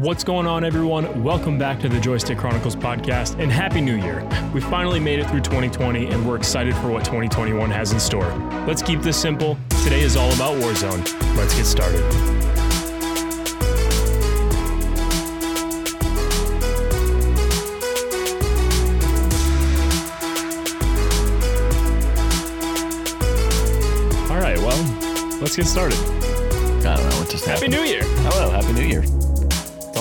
What's going on, everyone? Welcome back to the Joystick Chronicles podcast and Happy New Year. We finally made it through 2020 and we're excited for what 2021 has in store. Let's keep this simple. Today is all about Warzone. Let's get started. All right, well, let's get started. I don't know what just happened. Happy. New Year. Hello, Happy New Year.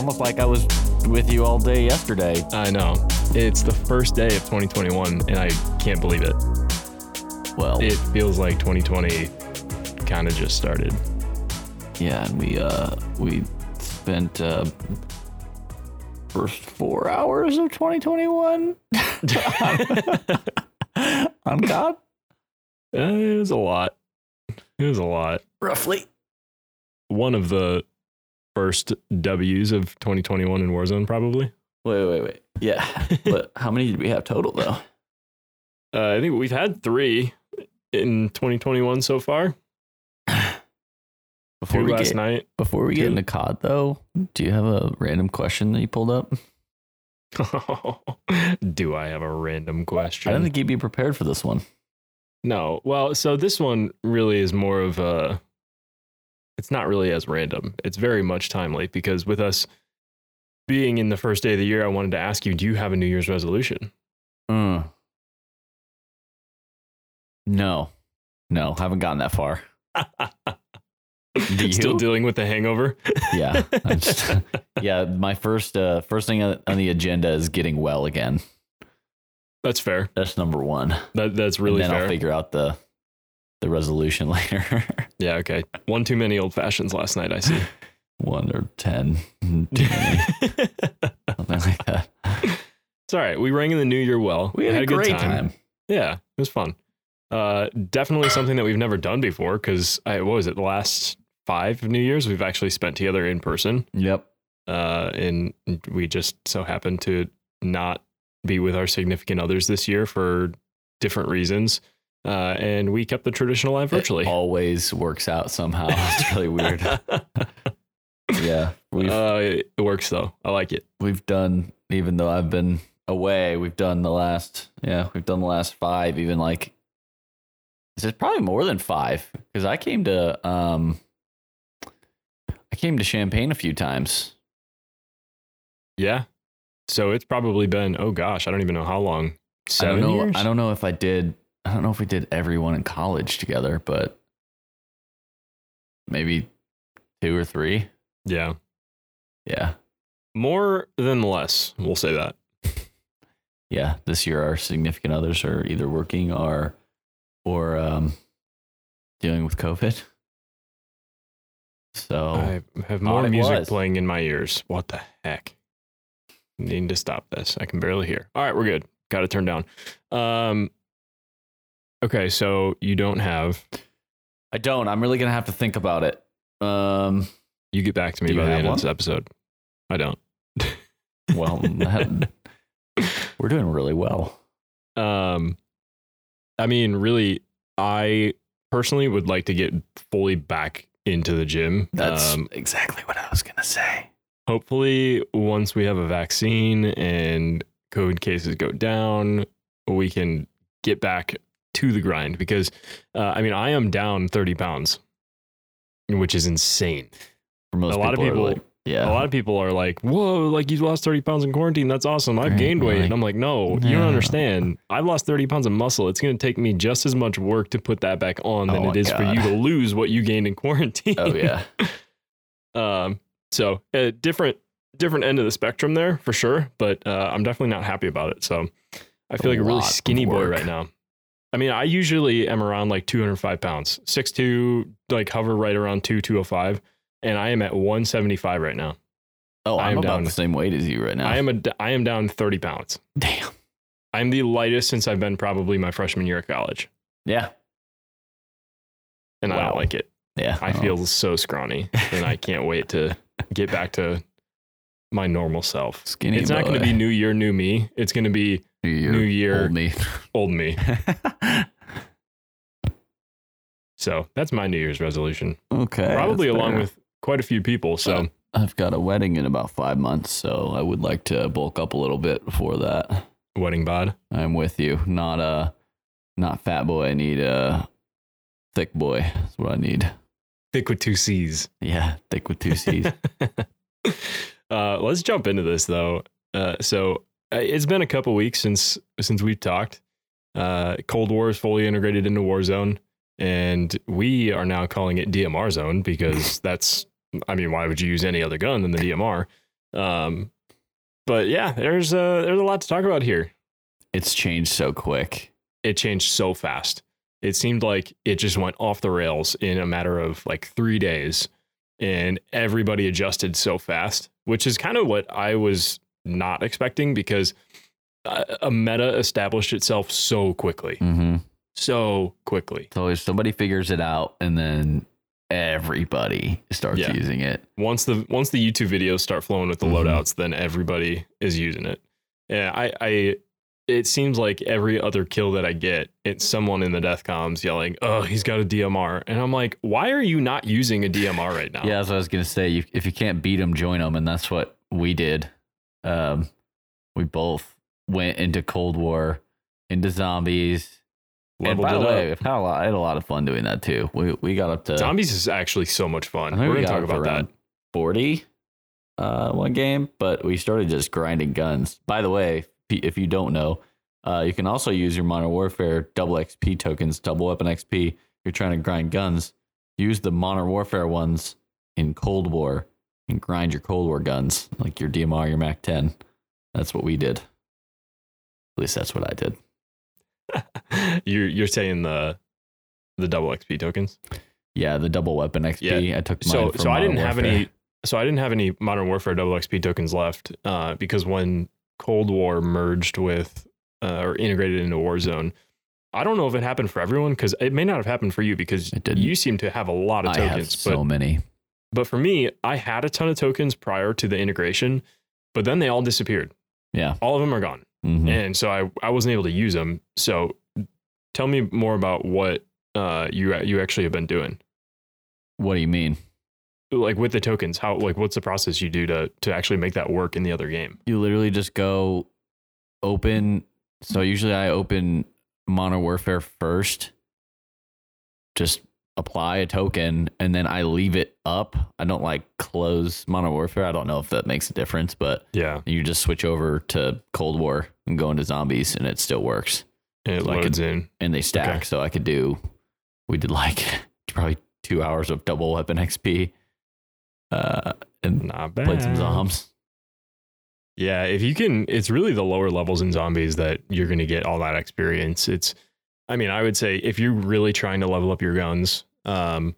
Almost like I was with you all day yesterday. I know. It's the first day of 2021 and I can't believe it. Well, It feels like 2020 kind of just started. yeah, and we uh we spent uh first four hours of 2021 on God, Uh, it was a lot. It was a lot. roughly. One of the first W's of 2021 in Warzone, probably. Wait, wait, wait. Yeah, but how many did we have total though? Uh, I think we've had three in 2021 so far. Before Two we last get night. before we Two. get into COD though, do you have a random question that you pulled up? Do I have a random question? I don't think you'd be prepared for this one. No. Well, so this one really is more of a. It's not really as random. It's very much timely because with us being in the first day of the year, I wanted to ask you: Do you have a New Year's resolution? Mm. No, no, haven't gotten that far. Still dealing with the hangover. yeah, just- yeah. My first, uh, first thing on on the agenda is getting well again. That's fair. That's number one. That that's really and then fair. I'll figure out the the resolution later. yeah. Okay. One too many old fashions last night. I see. one or ten, too many, something like that. it's all right. We rang in the new year well. We had, a, good great time. Yeah, it was fun. Uh, definitely something that we've never done before because I what was it the last five New Years we've actually spent together in person. Yep. Uh, and we just so happened to not be with our significant others this year for different reasons. Uh, and we kept the traditional live virtually. It always works out somehow. It's really weird. yeah, we've uh, it works though. I like it. we've done even though I've been away, we've done the last yeah, we've done the last five, even like is it probably more than five? Because I came to um I came to Champaign a few times. Yeah. So it's probably been oh gosh, I don't even know how long. Seven I don't know years. I don't know if I did I don't know if we did everyone in college together, but maybe two or three. Yeah. Yeah. More than less. We'll say that. Yeah. This year our significant others are either working or or um dealing with COVID. So I have more music was. playing in my ears. What the heck? Need to stop this. I can barely hear. All right, we're good. Got to turn down. Um. Okay, so you don't have. I don't. I'm really gonna have to think about it. Um, You get back to me by the end of this episode. I don't. well, that- we're doing really well. Um, I mean, really, I personally would like to get fully back into the gym. That's um, exactly what I was gonna say. hopefully once we have a vaccine and COVID cases go down, we can get back to the grind because uh, I mean I am down 30 pounds, which is insane. For most A lot of people- like, yeah, A lot of people are like, "Whoa, like you lost 30 pounds in quarantine. That's awesome. I've Right, gained weight." like, and I'm like, "No, you don't understand. I've lost 30 pounds of muscle. It's going to take me just as much work to put that back on than Oh my it is for you to lose what you gained in quarantine." oh yeah, Um, so a different different end of the spectrum there for sure, but uh, I'm definitely not happy about it. So I feel A like a really skinny boy right now. I mean, I usually am around like 205 pounds, 6'2", like hover right around 2, 205, and I am at 175 right now. oh, I I'm about down. the same weight as you right now. I am a I am down 30 pounds. damn. I'm the lightest since I've been probably my freshman year of college, Yeah, and I don't like it. yeah. I Oh, feel so scrawny, and I can't wait to get back to my normal self. skinny. it's not going to be new year, new me. It's going to be New Year, New Year. old me. old me. So that's my New Year's resolution. okay, Probably along fair. with quite a few people. So Uh, I've got a wedding in about five months, so I would like to bulk up a little bit before that. Wedding bod. I'm with you. Not a not fat boy. I need a thick boy. That's what I need. Thick with two C's. Yeah, thick with two C's. uh, let's jump into this though. Uh, so it's been a couple weeks since since we've talked. Uh, Cold War is fully integrated into Warzone, and we are now calling it DMR Zone because that's. I mean, why would you use any other gun than the DMR? Um, but yeah, there's uh, there's a lot to talk about here. it's changed so quick. It changed so fast. It seemed like it just went off the rails in a matter of like three days, and everybody adjusted so fast, which is kind of what I was not expecting because a meta established itself so quickly, Mm-hmm. so quickly. So if somebody figures it out, and then everybody starts Yeah. using it. Once the once the YouTube videos start flowing with the Mhm. loadouts, then everybody is using it. Yeah, I, I it seems like every other kill that I get, it's someone in the death comms yelling, "Oh, he's got a DMR," and I'm like, "Why are you not using a DMR right now?" Yeah, that's what I was gonna say. You, if you can't beat them, join them, and that's what we did. Um, we both went into Cold War, into zombies. leveled and by the way, up. Had a lot. I had a lot of fun doing that too. We we got up to Zombies is actually so much fun. We're we gonna talk about that. Forty, uh, one game, but we started just grinding guns. By the way, if- if you don't know, uh, you can also use your Modern Warfare double XP tokens, double weapon XP. If you're trying to grind guns, use the Modern Warfare ones in Cold War and grind your Cold War guns, like your DMR, your MAC 10. That's what we did. At least that's what I did. you're you're saying the the double XP tokens. Yeah, the double weapon XP. I took mine So from so I didn't have any so I didn't have any Modern Warfare double XP tokens left uh, because when Cold War merged with uh, or integrated into Warzone, I don't know if it happened for everyone because it may not have happened for you because you seem to have a lot of tokens. I have so many. But for me, I had a ton of tokens prior to the integration, but then they all disappeared. Yeah. All of them are gone. Mhm. and so I, I wasn't able to use them. So tell me more about what uh, you you actually have been doing, What do you mean? like with the tokens. How like what's the process you do to to actually make that work in the other game? you literally just go open. So usually I open Modern Warfare first, just apply a token, and then I leave it up. I don't like close Modern Warfare. I don't know if that makes a difference, but Yeah, you just switch over to Cold War and go into zombies, and it still works. and it So I could- loads in. And they stack, Okay. so I could do. We did like probably two hours of double weapon XP, uh, and Not bad. played some zombies. Yeah, if you can, it's really the lower levels in zombies that you're going to get all that experience. It's, I mean, I would say if you're really trying to level up your guns, um,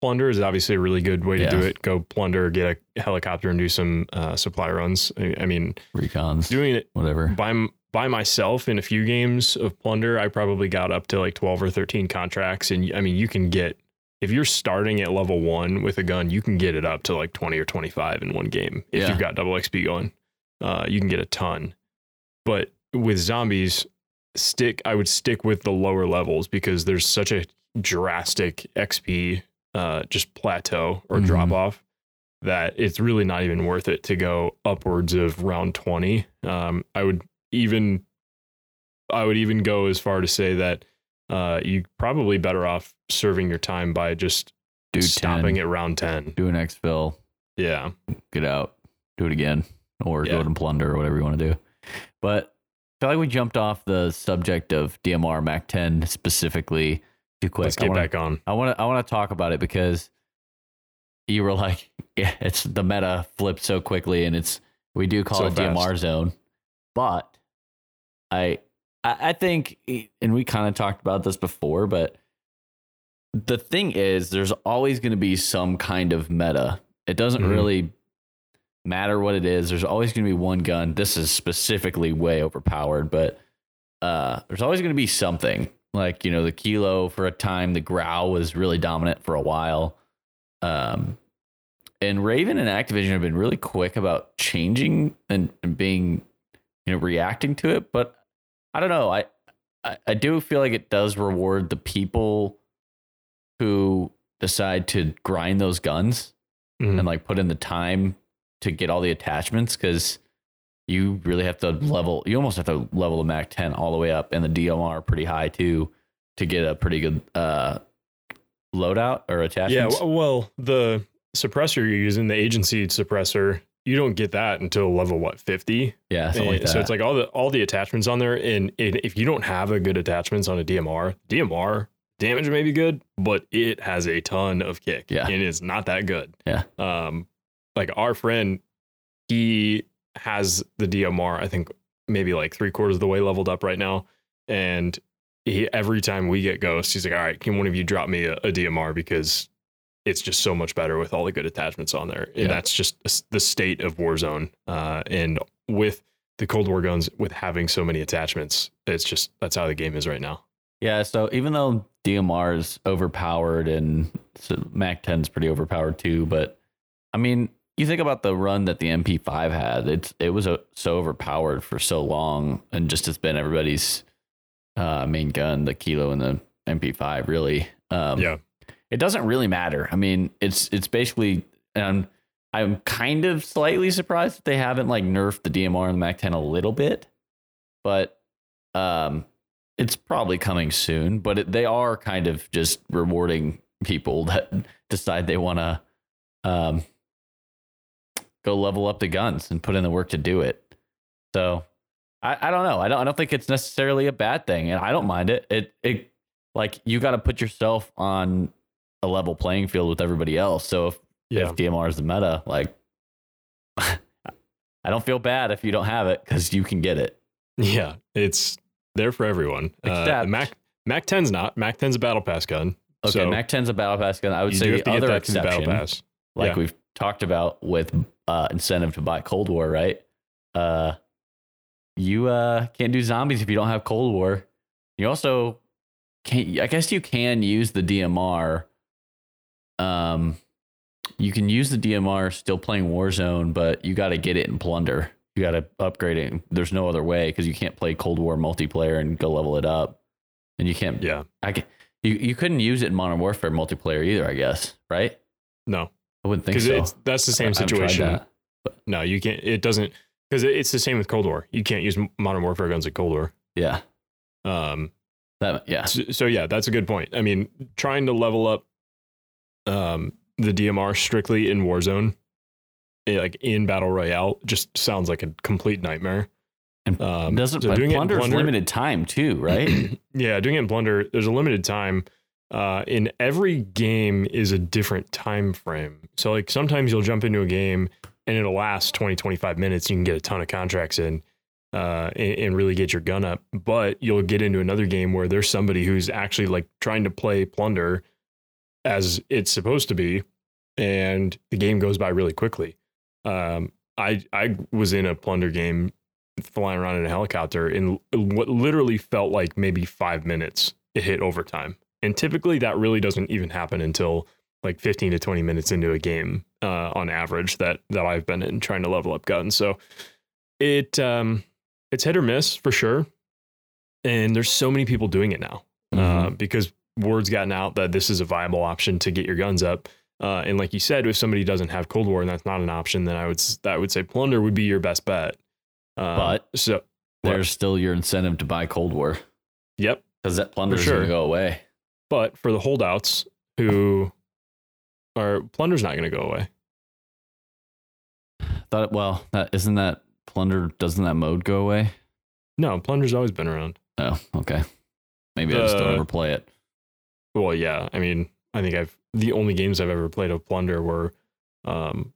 plunder is obviously a really good way to do it. Go plunder, get a helicopter, and do some uh, supply runs. I, I mean, Recons, doing it whatever. by by myself in a few games of plunder, I probably got up to like twelve or thirteen contracts, and I mean, you can get if you're starting at level one with a gun, you can get it up to like twenty or twenty five in one game if Yeah. you've got double XP going. Uh, you can get a ton, but with zombies, stick. I would stick with the lower levels because there's such a drastic XP uh, just plateau or Mhm. drop off that it's really not even worth it to go upwards of round 20. Um, I would even I would even go as far to say that uh, you probably better off serving your time by just Do stopping 10, at round 10. do an exfil, Yeah. get out, do it again, or Yeah. go and plunder or whatever you want to do. But I feel like we jumped off the subject of DMR Mac 10 specifically too quick. Let's get wanna, back on. I want to I want to talk about it because you were like, yeah, it's the meta flipped so quickly, and it's we do call So it DMR zone, but I I, I think, and we kind of talked about this before, but the thing is, there's always going to be some kind of meta. It doesn't Mhm. really matter what it is. There's always going to be one gun. This is specifically way overpowered, but uh, there's always going to be something. Like you know, the kilo for a time, the Grau was really dominant for a while. Um, and Raven and Activision have been really quick about changing and, and being, you know, reacting to it. But I don't know. I, I I do feel like it does reward the people who decide to grind those guns Mhm. and like put in the time to get all the attachments because you really have to level. You almost have to level the Mac 10 all the way up, and the DMR pretty high too to get a pretty good uh, loadout or attachment. Yeah, well, the suppressor you're using, the agency suppressor, you don't get that until level what fifty. yeah, something like that. so it's like all the all the attachments on there, and it, if you don't have a good attachments on a DMR, DMR damage may be good, but it has a ton of kick. Yeah. and it's not that good. Yeah. Um, like our friend, he has the DMR. I think maybe like three quarters of the way leveled up right now, and he every time we get ghosts, he's like, "All right, can one of you drop me a, a DMR because it's just so much better with all the good attachments on there." And Yeah. that's just the state of Warzone. Uh, and with the Cold War guns, with having so many attachments, it's just that's how the game is right now. Yeah, so even though DMR is overpowered and so Mac 10 is pretty overpowered too, but I mean, you think about the run that the MP5 had. It's it was a, so overpowered for so long, and just it's been everybody's uh, main gun, the Kilo and the MP5. Really, um, yeah, it doesn't really matter. I mean, it's it's basically, and I'm kind of slightly surprised that they haven't like nerfed the DMR and the Mac 10 a little bit, but um, it's probably coming soon. But it, they are kind of just rewarding people that decide they want to um, go level up the guns and put in the work to do it. So I, I don't know. I don't I don't think it's necessarily a bad thing, and I don't mind it. It it like you got to put yourself on a level playing field with everybody else. So if yeah. if DMR is the meta, like I don't feel bad if you don't have it because you can get it. Yeah, it's there for everyone. Uh, Except- Mac Mac 10's not. Mac 10's a battle pass gun. Okay, so Mac 10's a battle pass gun. I would say the have to get other that through the exception, battle pass. like Yeah. we've talked about with uh, incentive to buy Cold War, right? Uh, you uh, can't do zombies if you don't have Cold War. You also can't. I guess you can use the DMR. Um, you can use the DMR still playing Warzone, but you got to get it in Plunder. You got to upgrade it. There's no other way because you can't play Cold War multiplayer and go level it up, and you can't. Yeah, I can, you you couldn't use it in Modern Warfare multiplayer either. I guess right. no, I wouldn't think because so. it's that's the same haven't situation. that. No, you can't. It doesn't because it's the same with Cold War. You can't use Modern Warfare guns like Cold War. Yeah. Um, That yeah. so, so yeah, that's a good point. I mean, trying to level up um, the DMR strictly in Warzone, eh, like in Battle Royale, just sounds like a complete nightmare. And Um, Doesn't so but doing it in Plunder- limited time too, right? yeah, doing it in Plunder, there's a limited time. Uh, in every game is a different time frame. So like sometimes you'll jump into a game and it'll last 20, 25 minutes. You can get a ton of contracts in uh, and, and really get your gun up. But you'll get into another game where there's somebody who's actually like trying to play Plunder as it's supposed to be, and the game goes by really quickly. Um, I I was in a Plunder game flying around in a helicopter in what literally felt like maybe five minutes it hit overtime and typically that really doesn't even happen until like 15 to 20 minutes into a game uh, on average that that i've been in trying to level up guns so it um it's hit or miss for sure. And there's so many people doing it now uh, Mhm. because word's gotten out that this is a viable option to get your guns up. Uh, and like you said if somebody doesn't have cold war and that's not an option then i would i would say plunder would be your best bet. Um, But- so There's still your incentive to buy Cold War. Yep. Because that Plunder's sure. gonna go away. But for the holdouts who are plunder's not going to go away. Thought well, that isn't that Plunder? Doesn't that mode go away? No, plunder's always been around. Oh, okay. Maybe I just don't Uh, ever play it. Well, yeah. I mean, I think I've the only games I've ever played of plunder were um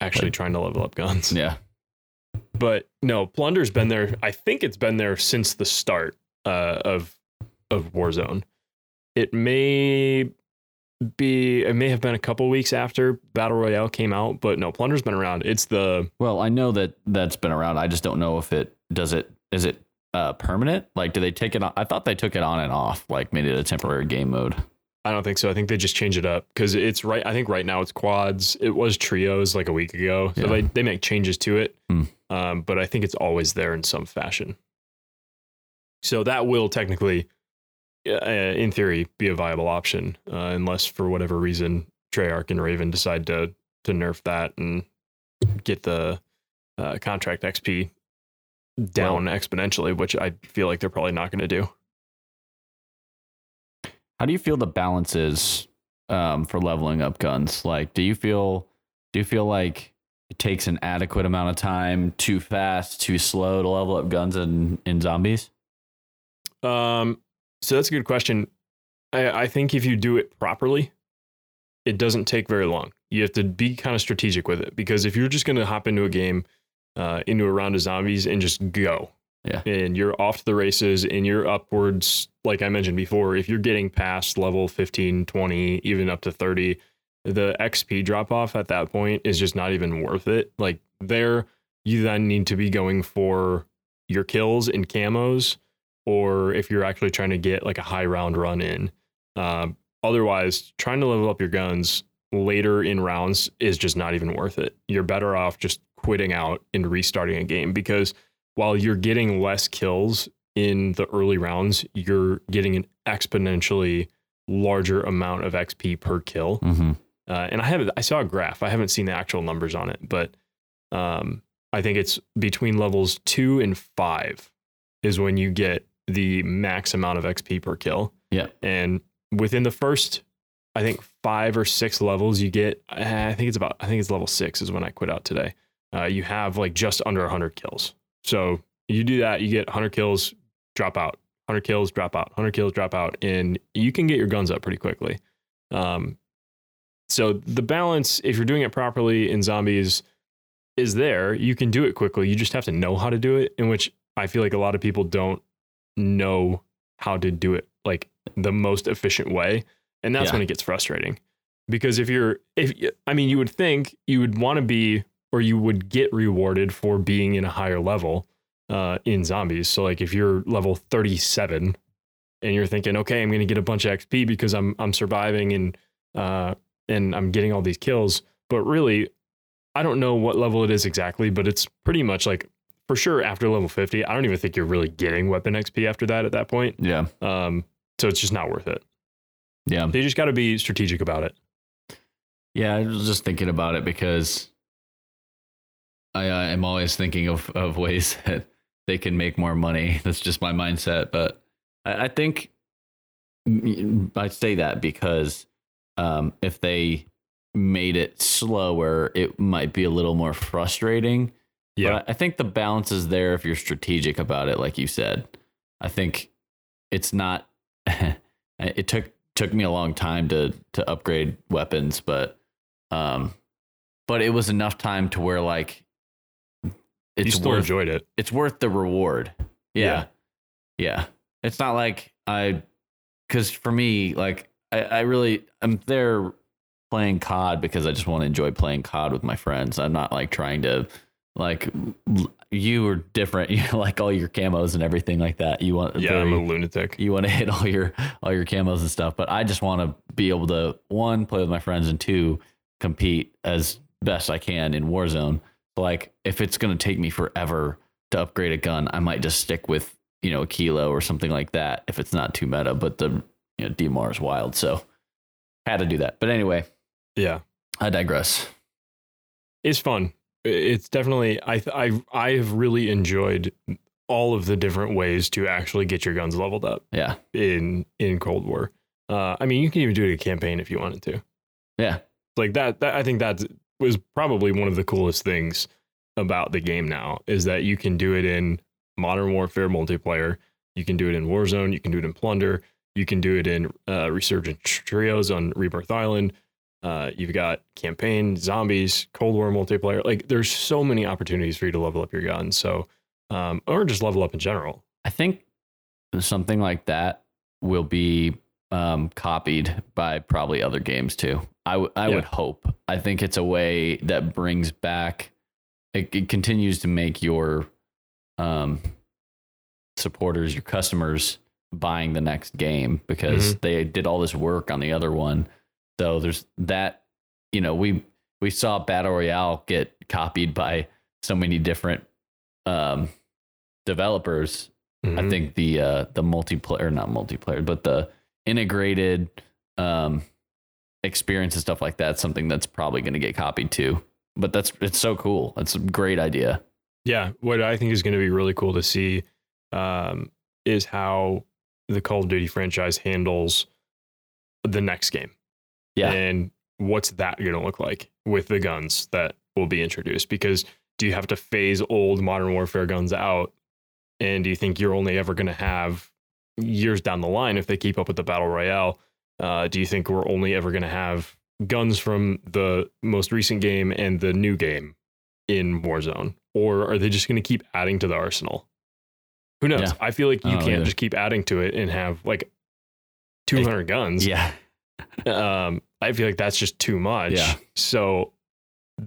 actually Like- trying to level up guns. Yeah. But no, plunder's been there. I think it's been there since the start uh, of of Warzone. It may be it may have been a couple weeks after Battle Royale came out, but no, plunder's been around. It's the Well, I know that that's been around. I just don't know if it does it. Is it uh, permanent? Like, do they take it on? I thought they took it on and off, like made it a temporary game mode. I don't think so. I think they just change it up because it's right. I think right now it's quads. It was trios like a week ago, so Yeah. they they make changes to it. Hmm. Um, but I think it's always there in some fashion. So that will technically, in theory, be a viable option, uh, unless for whatever reason Treyarch and Raven decide to to nerf that and get the uh, contract XP down exponentially, which I feel like they're probably not going to do. How do you feel the balance is um, for leveling up guns? Like, do you feel do you feel like it takes an adequate amount of time, too fast, too slow to level up guns in in zombies? Um, so that's a good question. I, I think if you do it properly, it doesn't take very long. You have to be kind of strategic with it because if you're just going to hop into a game, uh, into a round of zombies and just go, Yeah. and you're off to the races and you're upwards, like I mentioned before, if you're getting past level 15, 20, even up to 30, the XP drop off at that point is just not even worth it. Like there, you then need to be going for your kills and camos, or if you're actually trying to get like a high round run in. Um, otherwise, trying to level up your guns later in rounds is just not even worth it. You're better off just quitting out and restarting a game because while you're getting less kills in the early rounds, you're getting an exponentially larger amount of XP per kill. Mm-hmm. Uh, and I have I saw a graph. I haven't seen the actual numbers on it, but um, I think it's between levels two and five is when you get the max amount of XP per kill. Yeah. And within the first, I think five or six levels, you get. I think it's about. I think it's level six is when I quit out today. Uh, you have like just under 100 kills. So you do that, you get 100 kills, drop out. 100 kills, drop out. 100 kills, drop out, and you can get your guns up pretty quickly. Um, so the balance, if you're doing it properly in zombies, is there. You can do it quickly. You just have to know how to do it. In which I feel like a lot of people don't know how to do it like the most efficient way, and that's Yeah. when it gets frustrating. Because if you're, if I mean, you would think you would want to be, or you would get rewarded for being in a higher level uh, in zombies. So like if you're level 37 and you're thinking, okay, I'm going to get a bunch of XP because I'm I'm surviving and uh, and I'm getting all these kills, but really, I don't know what level it is exactly, but it's pretty much like for sure after level 50. I don't even think you're really getting weapon XP after that at that point. Yeah. Um, so it's just not worth it. Yeah. So you just got to be strategic about it. Yeah, I was just thinking about it because I uh, am always thinking of, of ways that they can make more money. That's just my mindset. But I, I think I say that because um, if they made it slower, it might be a little more frustrating. Yeah. But I think the balance is there if you're strategic about it, like you said. I think it's not. it took took me a long time to to upgrade weapons, but um, but it was enough time to where like you it's still worth enjoyed it. it's worth the reward. Yeah. Yeah. It's not like I, because for me, like, I, I really, I'm there playing COD because I just want to enjoy playing COD with my friends. I'm not like trying to, like, you are different. You like all your camos and everything like that. You want, Yeah, very- I'm a lunatic. you want to hit all your all your camos and stuff but i just want to be able to one play with my friends and two compete as best i can in warzone like if it's going to take me forever to upgrade a gun i might just stick with you know a kilo or something like that if it's not too meta but the you know dmar is wild so had to do that but anyway Yeah. i digress it's fun. It's definitely I I I have really enjoyed all of the different ways to actually get your guns leveled up yeah in in Cold War. Uh, I mean, you can even do it in a campaign if you wanted to. yeah Like that. That I think that was probably one of the coolest things about the game now is that you can do it in Modern Warfare multiplayer. You can do it in Warzone. You can do it in Plunder. You can do it in uh, Resurgence Trios on Rebirth Island. Uh, you've got campaign, zombies, Cold War multiplayer. Like there's so many opportunities for you to level up your guns. So, um, or just level up in general. I think something like that will be um, copied by probably other games too. I, w- I Yeah. would hope. I think it's a way that brings back, it, it continues to make your um, supporters, your customers, buying the next game because they did all this work on the other one. So there's that. You know, we we saw Battle Royale get copied by so many different um, developers I Mhm. think the uh the multiplayer not multiplayer, but the integrated um experience and stuff like that, something that's probably going to get copied too. But that's it's so cool. It's a great idea. Yeah, what I think is going to be really cool to see um, is how the Call of Duty franchise handles the next game. Yeah. And what's that going to look like with the guns that will be introduced? Because do you have to phase old Modern Warfare guns out? And do you think you're only ever going to have years down the line if they keep up with the Battle Royale? Uh, do you think we're only ever going to have guns from the most recent game and the new game in Warzone? Or are they just going to keep adding to the arsenal? Who knows? Yeah. I feel like you can't either. just keep adding to it and have like 200 guns Yeah. um, I feel like that's just too much. Yeah. So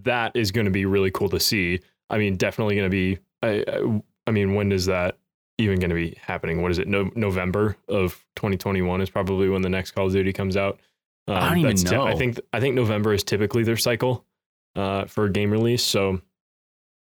that is going to be really cool to see. I mean, definitely going to be. I, I, I mean, when is that even going to be happening? What is it? No, November of 2021 is probably when the next Call of Duty comes out. Um, I don't even that's ty- I know. think I think November is typically their cycle uh, for a game release. So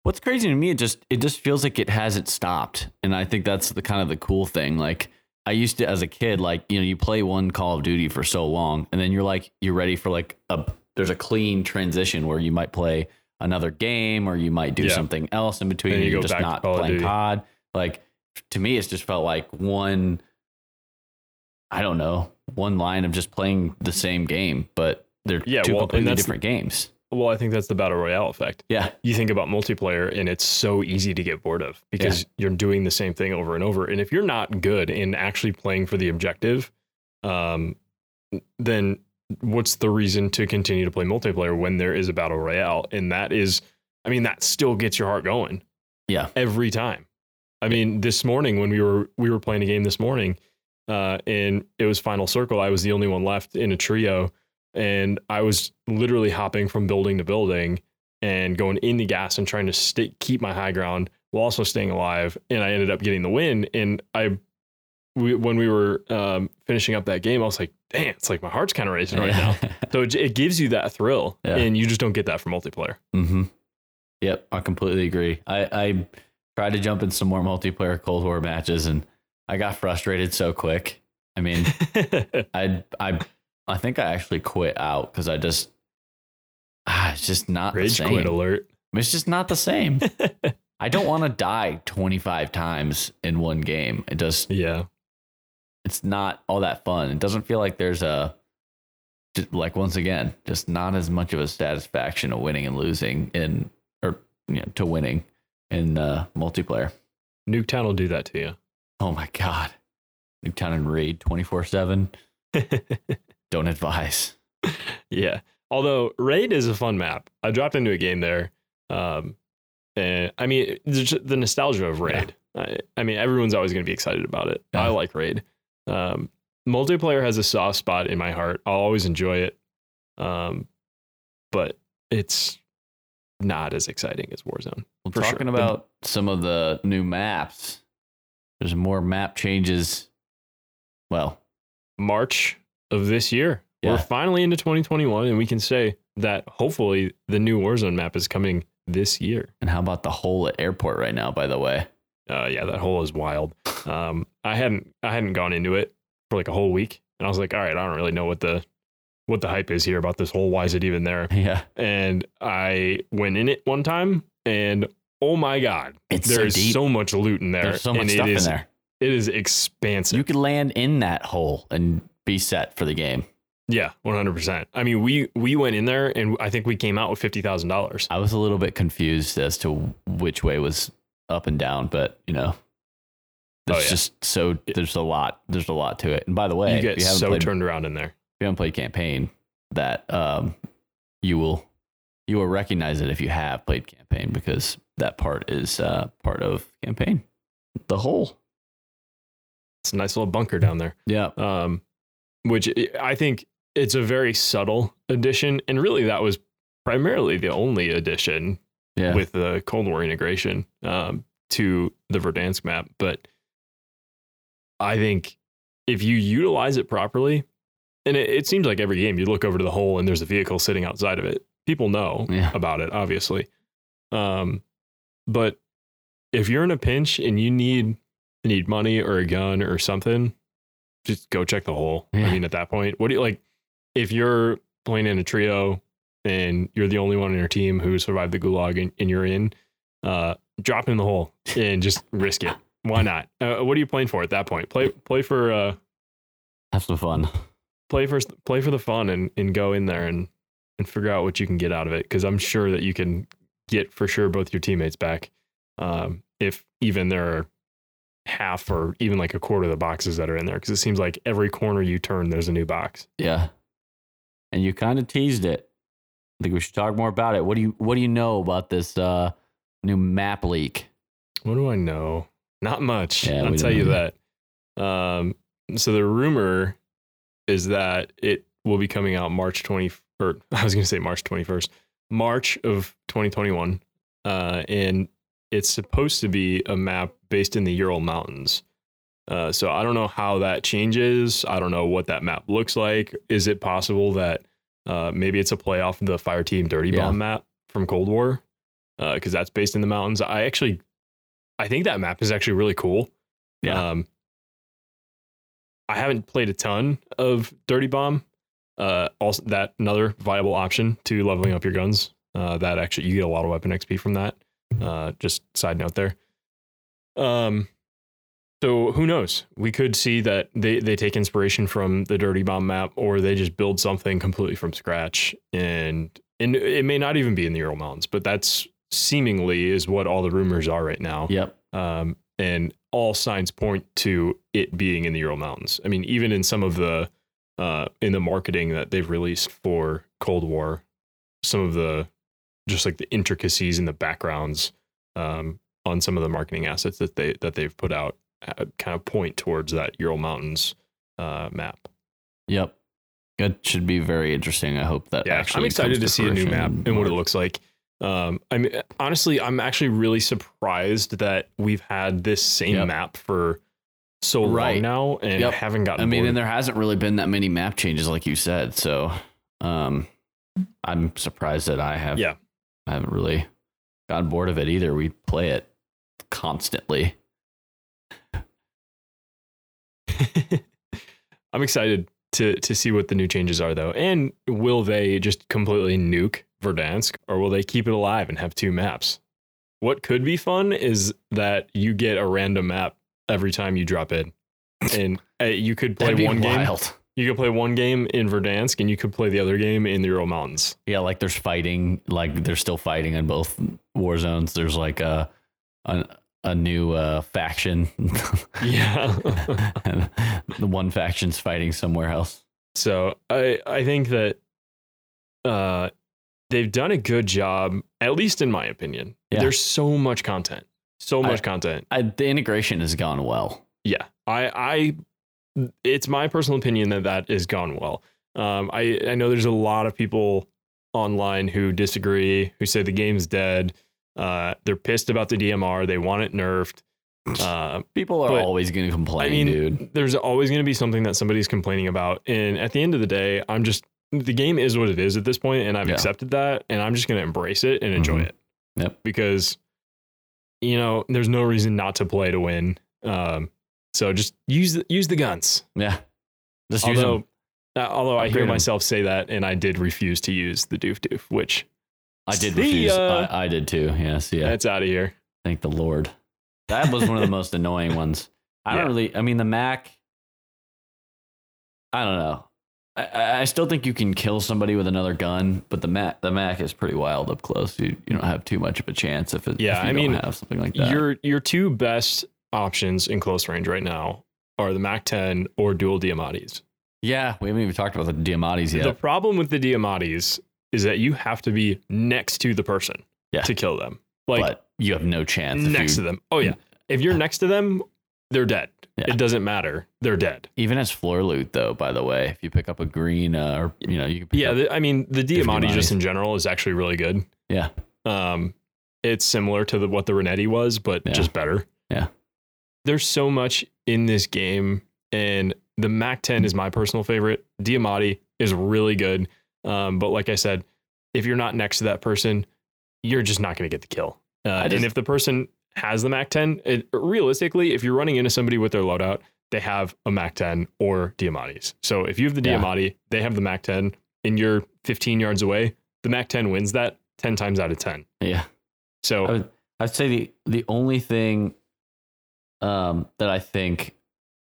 What's crazy to me, it just it just feels like it hasn't stopped, and I think that's the kind of the cool thing. Like I used to as a kid, like you know, you play one Call of Duty for so long, and then you're like you're ready for like a there's a clean transition where you might play another game or you might do Yeah. something else in between. And you you're just not playing COD. Like to me, it's just felt like one. I don't know, one line of just playing the same game, but they're Yeah, two well, completely different games. Well, I think that's the battle royale effect. Yeah, you think about multiplayer and it's so easy to get bored of because you're doing the same thing over and over. And if you're not good in actually playing for the objective, um, then what's the reason to continue to play multiplayer when there is a battle royale? And that is, I mean, that still gets your heart going yeah, every time. I mean, this morning when we were we were playing a game this morning, uh, and it was final circle. I was the only one left in a trio, and I was literally hopping from building to building and going in the gas and trying to stay, keep my high ground while also staying alive. And I ended up getting the win. And I, we, when we were um, finishing up that game, I was like, "Damn, it's like my heart's kind of racing right now." So it, it gives you that thrill, Yeah. and you just don't get that from multiplayer. Mm-hmm. Yep, I completely agree. I, I tried to jump in some more multiplayer Cold War matches, and I got frustrated so quick. I mean, I I I think I actually quit out because I just ah, it's just not the Rage same. quit alert. It's just not the same. I don't want to die twenty five times in one game. It just Yeah. it's not all that fun. It doesn't feel like there's a like once again, just not as much of a satisfaction of winning and losing in or you know, to winning in uh, multiplayer. Nuketown will do that to you. Oh my god, Nuketown and Raid twenty four seven. Don't advise. yeah. Although Raid is a fun map. I dropped into a game there. Um, and I mean, the nostalgia of Raid. I, I mean, everyone's always going to be excited about it. I like Raid. Um, multiplayer has a soft spot in my heart. I'll always enjoy it. Um, but it's not as exciting as Warzone. Well, For sure. talking about some of the new maps, there's more map changes. Well, March of this year. Yeah. We're finally into 2021, and we can say that hopefully the new Warzone map is coming this year. and how about the hole at airport right now? By the way, Uh, yeah, that hole is wild. Um, I hadn't I hadn't gone into it for like a whole week, and I was like, all right, I don't really know what the what the hype is here about this hole. Why is it even there? yeah, And I went in it one time, and oh my god, it's so there's deep. so much loot in there. There's so much and stuff it is, in there. It is expansive. You could land in that hole and be set for the game. yeah, 100. percent I mean, we we went in there, and I think we came out with fifty thousand dollars. I was a little bit confused as to which way was up and down, but you know, Oh, yeah. just so there's a lot. There's a lot to it. And by the way, You get you so played, turned around in there. if you haven't played campaign, that um, you will you will recognize it if you have played campaign because that part is uh, part of campaign. The hole. It's a nice little bunker down there. Yeah. um, which I- think it's a very subtle addition, and really that was primarily the only addition Yeah. with the Cold War integration um, to the Verdansk map. But I think if you utilize it properly, and it, it seems like every game you look over to the hole and there's a vehicle sitting outside of it. People know Yeah. about it, obviously. Um, but if you're in a pinch and you need need money or a gun or something, just go check the hole. Yeah. I mean, at that point, what do you like? If you're playing in a trio and you're the only one on your team who survived the gulag and, and you're in, uh, drop in the hole and just risk it. Why not? Uh, what are you playing for at that point? Play play for uh Have some fun. play for play for the fun and, and go in there and and figure out what you can get out of it because I'm sure that you can get for sure both your teammates back um, if even there are half or even like a quarter of the boxes that are in there because it seems like every corner you turn there's a new box. Yeah. And you kind of teased it. I think we should talk more about it. What do you What do you know about this uh, new map leak? What do I know? Not much. Yeah, I'll tell you that. Um, so the rumor is that it will be coming out March 20 or I was going to say March 21st, March of 2021. Uh, and it's supposed to be a map based in the Ural Mountains. Uh, so I don't know how that changes. I don't know what that map looks like. Is it possible that uh, maybe it's a play off the Fire Team Dirty Yeah. Bomb map from Cold War? Because that's based in the mountains. I actually, I think that map is actually really cool. Yeah. Um, I haven't played a ton of Dirty Bomb. Uh, also, that another viable option to leveling up your guns. Uh, that actually you get a lot of weapon XP from that. Uh, just side note there. Um, so who knows? We could see that they they take inspiration from the Dirty Bomb map, or they just build something completely from scratch, and and it may not even be in the Ural Mountains, but that's seemingly is what all the rumors are right now Yep. um, and all signs point to it being in the Ural Mountains. I mean, even in some of the uh, in the marketing that they've released for Cold War, some of the just like the intricacies and the backgrounds um, on some of the marketing assets that they that they've put out uh, kind of point towards that Ural Mountains uh, map. Yep. It should be very interesting. I hope that Yeah, actually. I'm excited to comes see a new map and what it looks like. Um, I mean, honestly, I'm actually really surprised that we've had this same Yep. map for so Right. long now and Yep. haven't gotten. I mean, bored. and there hasn't really been that many map changes, like you said. So, um, I'm surprised that I have. Yeah. I haven't really gotten bored of it either. We play it constantly. I'm excited to to see what the new changes are though. And will they just completely nuke Verdansk or will they keep it alive and have two maps? What could be fun is that you get a random map every time you drop in. And uh, you could play one game. You could play one game in Verdansk and you could play the other game in the Ural Mountains. Yeah, like there's fighting, like they're still fighting in both war zones. There's like a a, a new uh, faction. Yeah. and the one faction's fighting somewhere else. So I I think that uh they've done a good job, at least in my opinion. Yeah. There's so much content. So I- much content. I, the integration has gone well. Yeah. I I it's my personal opinion that that has gone well. Um I I know there's a lot of people online who disagree, who say the game's dead. Uh they're pissed about the DMR, they want it nerfed. Uh People are But, always going to complain, I mean, dude. there's always going to be something that somebody's complaining about. And at the end of the day, I'm just, the game is what it is at this point, and I've Yeah. accepted that, and I'm just going to embrace it and enjoy Mhm. it. Yep. Because, you know, there's no reason not to play to win. Um, so just use the, use the guns. Yeah. Just use Although, uh, although I hear myself say that, and I did refuse to use the doof doof, which I did See refuse. I, I did too. Yes. Yeah. that's out of here. Thank the Lord. That was one of the most annoying ones. I Yeah. don't really. I mean, the Mac. I don't know. I- I, still think you can kill somebody with another gun, but the Mac, the Mac is pretty wild up close. You, you don't have too much of a chance if it. Yeah, if you I don't mean, have something like that. Your your two best options in close range right now are the Mac 10 or dual Diamattis. yeah, we haven't even talked about the Diamattis yet. The problem with the Diamattis is that you have to be next to the person Yeah. to kill them. Like but you have no chance. next you- to them. Oh yeah. If you're next to them, they're dead. Yeah. It doesn't matter. They're dead. Even as floor loot, though. By the way, if you pick up a green, uh, or you know, you can pick Yeah, the, I mean the Diamatti Diamattis. just in general is actually really good. yeah, Um, it's similar to the, what the Renetti was, but Yeah. just better. Yeah. There's so much in this game, and the Mac 10 is my personal favorite. Diamatti is really good. Um, but like I said, if you're not next to that person, you're just not going to get the kill. Uh, just- and if the person has the Mac 10, it, realistically, if you're running into somebody with their loadout, they have a Mac 10 or Diamattis. So if you have the Yeah. They have the Mac 10. and you're 15 yards away, the Mac 10 wins that 10 times out of 10. Yeah. So I would, I'd say the the only thing um, that I think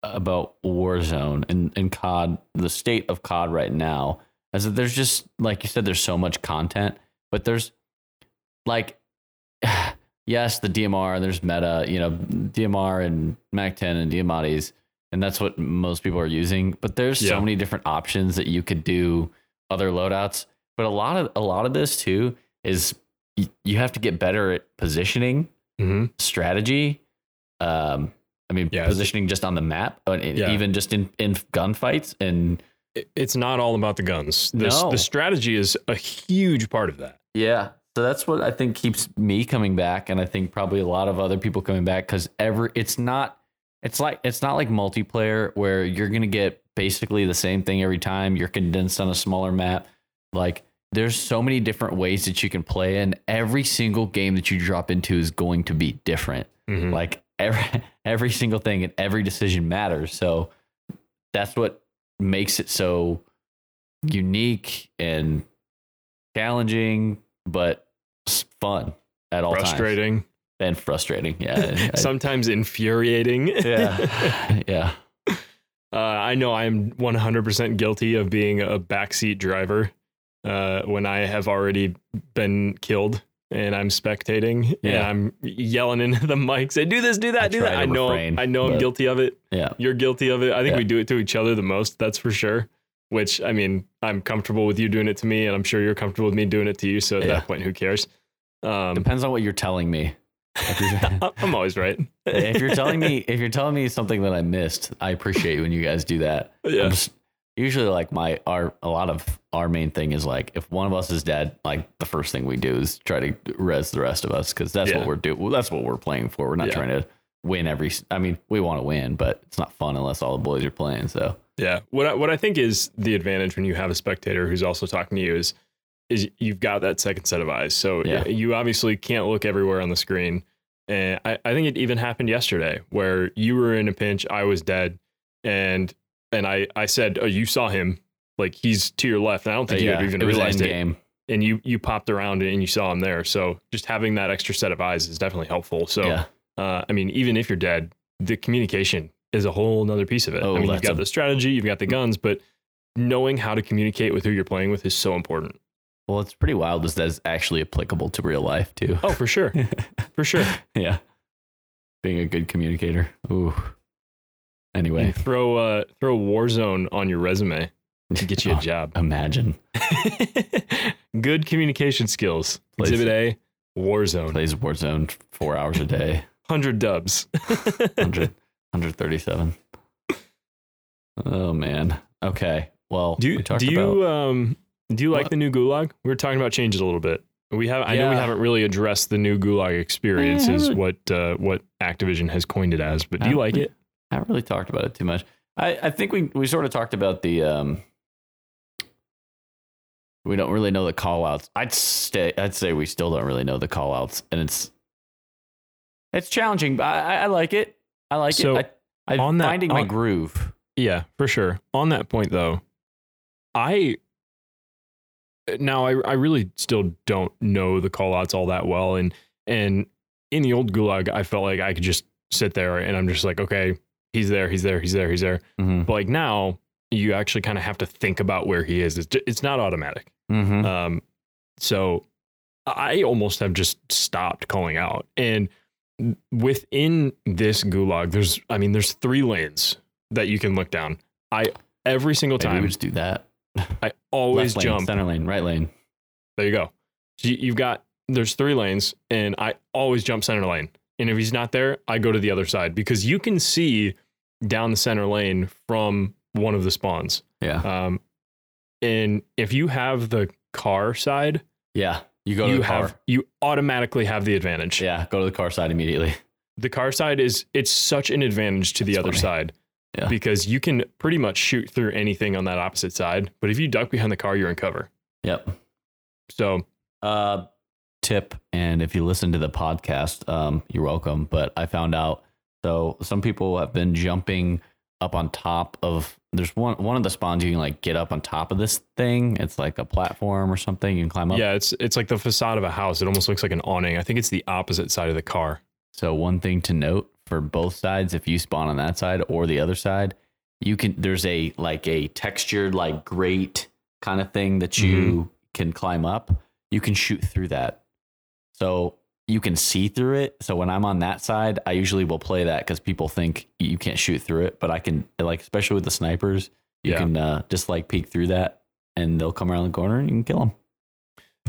about Warzone and, and COD, the state of COD right now, that there's just like you said, there's so much content, but there's like yes, the DMR, there's meta, you know, DMR and Mac 10 and Diamatti's, and that's what most people are using. But there's Yeah. so many different options that you could do other loadouts. But a lot of a lot of this too is y- you have to get better at positioning, mhm. strategy. Um, I mean, Yeah, positioning just on the map, and Yeah. even just in in gunfights, and it's not all about the guns. The, No. the strategy is a huge part of that. Yeah. So that's what I think keeps me coming back, and I think probably a lot of other people coming back because every it's not it's like it's not like multiplayer where you're gonna get basically the same thing every time. You're condensed on a smaller map. Like there's so many different ways that you can play, and every single game that you drop into is going to be different. Mhm. Like every every single thing and every decision matters. So that's what makes it so unique and challenging, but fun at all times Frustrating, and frustrating. Yeah, I- sometimes infuriating. yeah, yeah. Uh, I know I am 100% guilty of being a backseat driver uh, when I have already been killed and I'm spectating and I'm yelling into the mic, say, do this, do that, I do that. I know, refrain, I know I'm guilty of it. Yeah. You're guilty of it. I think Yeah. we do it to each other the most. That's for sure. Which, I mean, I'm comfortable with you doing it to me and I'm sure you're comfortable with me doing it to you. So at Yeah. that point, who cares? Um, Depends on what you're telling me. You're, I'm always right. if you're telling me if you're telling me something that I missed, I appreciate when you guys do that. Yeah. I'm just- usually like my our a lot of our main thing is like if one of us is dead, like the first thing we do is try to res the rest of us because that's Yeah. what we're doing. Well, that's what we're playing for. We're not Yeah. trying to win every. I mean, we want to win, but it's not fun unless all the boys are playing. So Yeah. What I, what I think is the advantage when you have a spectator who's also talking to you is is you've got that second set of eyes. So Yeah. you obviously can't look everywhere on the screen. And I, I think it even happened yesterday where you were in a pinch, I was dead, and and I I said, "Oh, you saw him. Like he's to your left." And I don't think you yeah, had even realized it. game. And you you popped around and you saw him there. So just having that extra set of eyes is definitely helpful. So yeah, uh, I mean, even if you're dead, the communication is a whole nother piece of it. Oh, I mean, you've got a- the strategy, you've got the guns, but knowing how to communicate with who you're playing with is so important. well, it's pretty wild. This that's actually applicable to real life too. Oh, for sure, for sure. yeah, being a good communicator. Ooh. Anyway, throw uh, throw Warzone on your resume to get you a Oh, job. Imagine Good communication skills. Please. Exhibit A, Warzone. plays Warzone four hours a day. 100 dubs. 100, 137. Oh man. Okay. Well, do you, we do you about um do you like What? the new Gulag? We were talking about changes a little bit. We have I know we haven't really addressed the new Gulag experience is what uh, what Activision has coined it as, but do you like it? I haven't really talked about it too much. I, I think we we sort of talked about the um we don't really know the call outs. I'd stay I'd say we still don't really know the call outs and it's it's challenging, but I, I- like it. I like So, it. I, I'm on that- finding my groove. Yeah, for sure. On that point though, I now I I really still don't know the call outs all that well and and in the old gulag I felt like I could just sit there and I'm just like okay, he's there, he's there, he's there, he's there. Mm-hmm. But like now you actually kind of have to think about where he is. It's it's not automatic. Mm-hmm. Um so I almost have just stopped calling out and within this gulag there's I mean there's three lanes that you can look down. I every single Maybe time we just do that. I always lane, jump. center lane, right lane. There you go. So you- you've got there's three lanes, and I always jump center lane. And if he's not there, I go to the other side because you can see down the center lane from one of the spawns. Yeah. Um, and if you have the car side, Yeah. You go to you the car. have you automatically have the advantage. yeah, go to the car side immediately. The car side is it's such an advantage to the other funny. side. Yeah. Because you can pretty much shoot through anything on that opposite side. But if you duck behind the car, you're in cover. Yep. So Uh, tip, and if you listen to the podcast, um, you're welcome. But I found out so some people have been jumping up on top of there's one one of the spawns you can like get up on top of this thing. It's like a platform or something you can climb up. Yeah, it's it's like the facade of a house. It almost looks like an awning. I think it's the opposite side of the car. So one thing to note for both sides, if you spawn on that side or the other side, you can there's a like a textured like grate kind of thing that you can climb up. You can shoot through that. So you can see through it. So when I'm on that side, I usually will play that because people think you can't shoot through it, but I can like especially with the snipers, you Yeah. can uh, just like peek through that and they'll come around the corner and you can kill them.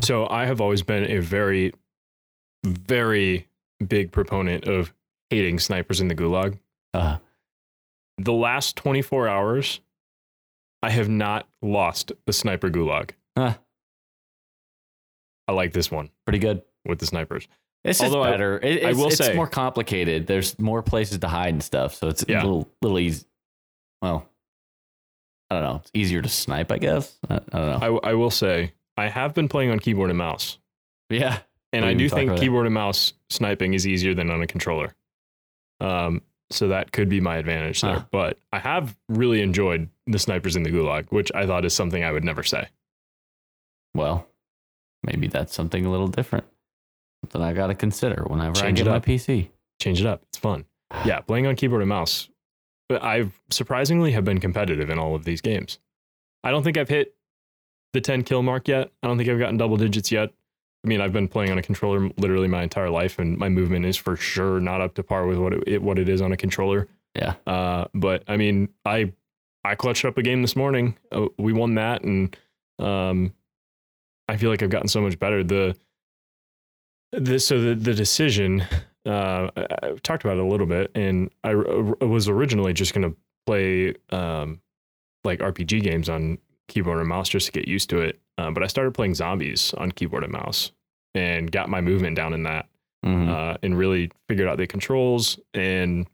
So I have always been a very, very big proponent of hating snipers in the gulag. Uh, The last 24 hours, I have not lost the sniper gulag. huh, I like this one pretty good. With the snipers. It's just Although I- better. It- I it's, will it's say- more complicated. There's more places to hide and stuff, so it's Yeah. a little little easy. Well, I don't know. It's easier to snipe, I guess. I, I don't know. I, I will say, I have been playing on keyboard and mouse. yeah, And I do think about that. keyboard and mouse sniping is easier than on a controller. Um, so that could be my advantage there. Huh. But I have really enjoyed the snipers in the gulag, which I thought is something I would never say. well, maybe that's something a little different. Something I got to consider whenever Change I get my. PC. Change it up. It's fun. Yeah, playing on keyboard and mouse. But I surprisingly have been competitive in all of these games. I don't think I've hit the 10 kill mark yet. I don't think I've gotten double digits yet. I mean, I've been playing on a controller literally my entire life, and my movement is for sure not up to par with what it, what it is on a controller. Yeah. Uh, but I mean, I I clutched up a game this morning. Uh, we won that, and um, I feel like I've gotten so much better. The this so the the decision uh, I, I talked about it a little bit, and I, I was originally just going to play um, like RPG games on keyboard and mouse just to get used to it. Uh, but I started playing zombies on keyboard and mouse, and got my movement down in that Mhm. uh, and really figured out the controls and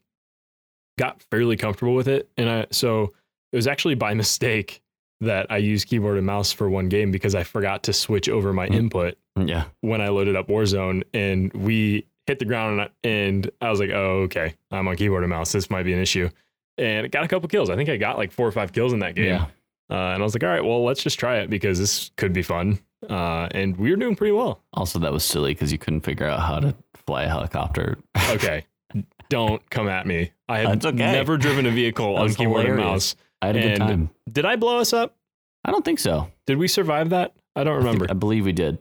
got fairly comfortable with it. And I so it was actually by mistake that I used keyboard and mouse for one game because I forgot to switch over my Mm. input yeah. when I loaded up Warzone, and we hit the ground, and I, and I was like, "Oh, okay, I'm on keyboard and mouse. This might be an issue." And it got a couple kills. I think I got like four or five kills in that game. Yeah. Uh, and I was like, "All right, well, let's just try it because this could be fun." Uh, and we were doing pretty well. Also, that was silly because you couldn't figure out how to fly a helicopter. okay, don't come at me. I have okay. never driven a vehicle on keyboard and mouse. I had a good And- time. Did I blow us up? I don't think so. Did we survive that? I don't I think- remember. I believe we did.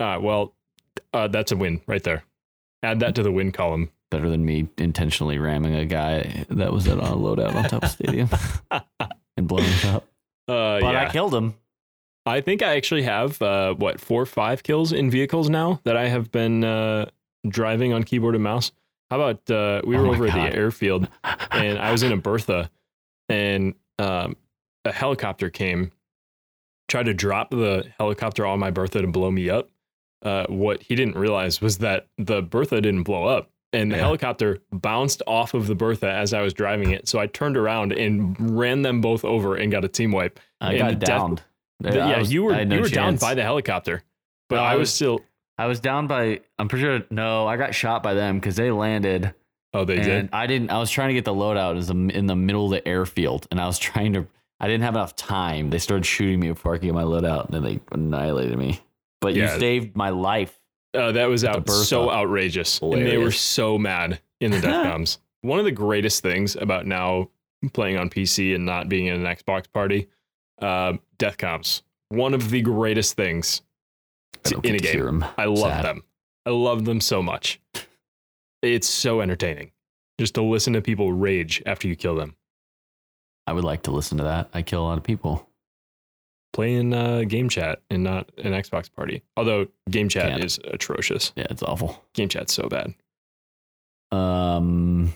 Uh, well, uh, that's a win right there. Add that to the win column. Better than me intentionally ramming a guy that was at a loadout on top of stadium and blowing him up. Uh, But yeah. I killed him. I think I actually have uh, what four or five kills in vehicles now that I have been uh, driving on keyboard and mouse. How about uh, we Oh were my over at the airfield and I was in a Bertha, and um, a helicopter came, tried to drop the helicopter on my Bertha to blow me up. Uh, what he didn't realize was that the Bertha didn't blow up, and the Yeah. helicopter bounced off of the Bertha as I was driving it. So I turned around and ran them both over and got a team wipe. I And got the death- downed. The- yeah, was- you were I no you were down by the helicopter, but No, I I was was- still. I was down by. I'm pretty sure. No, I got shot by them because they landed, Oh, they and did. I didn't. I was trying to get the loadout. Was in the middle of the airfield, and I was trying to. I didn't have enough time. They started shooting me before I could get my loadout, and then they annihilated me. But Yeah. you saved my life. Uh, that was out so outrageous, and they were so mad in the death comms. One of the greatest things about now playing on PC and not being in an Xbox party, uh, death comms. One of the greatest things I in a to game. I love Sad. them. I love them so much. It's so entertaining just to listen to people rage after you kill them. I would like to listen to that. I kill a lot of people. Playing uh, game chat and not an Xbox party. Although game chat Can't. is atrocious. Yeah, it's awful. Game chat's so bad. Um,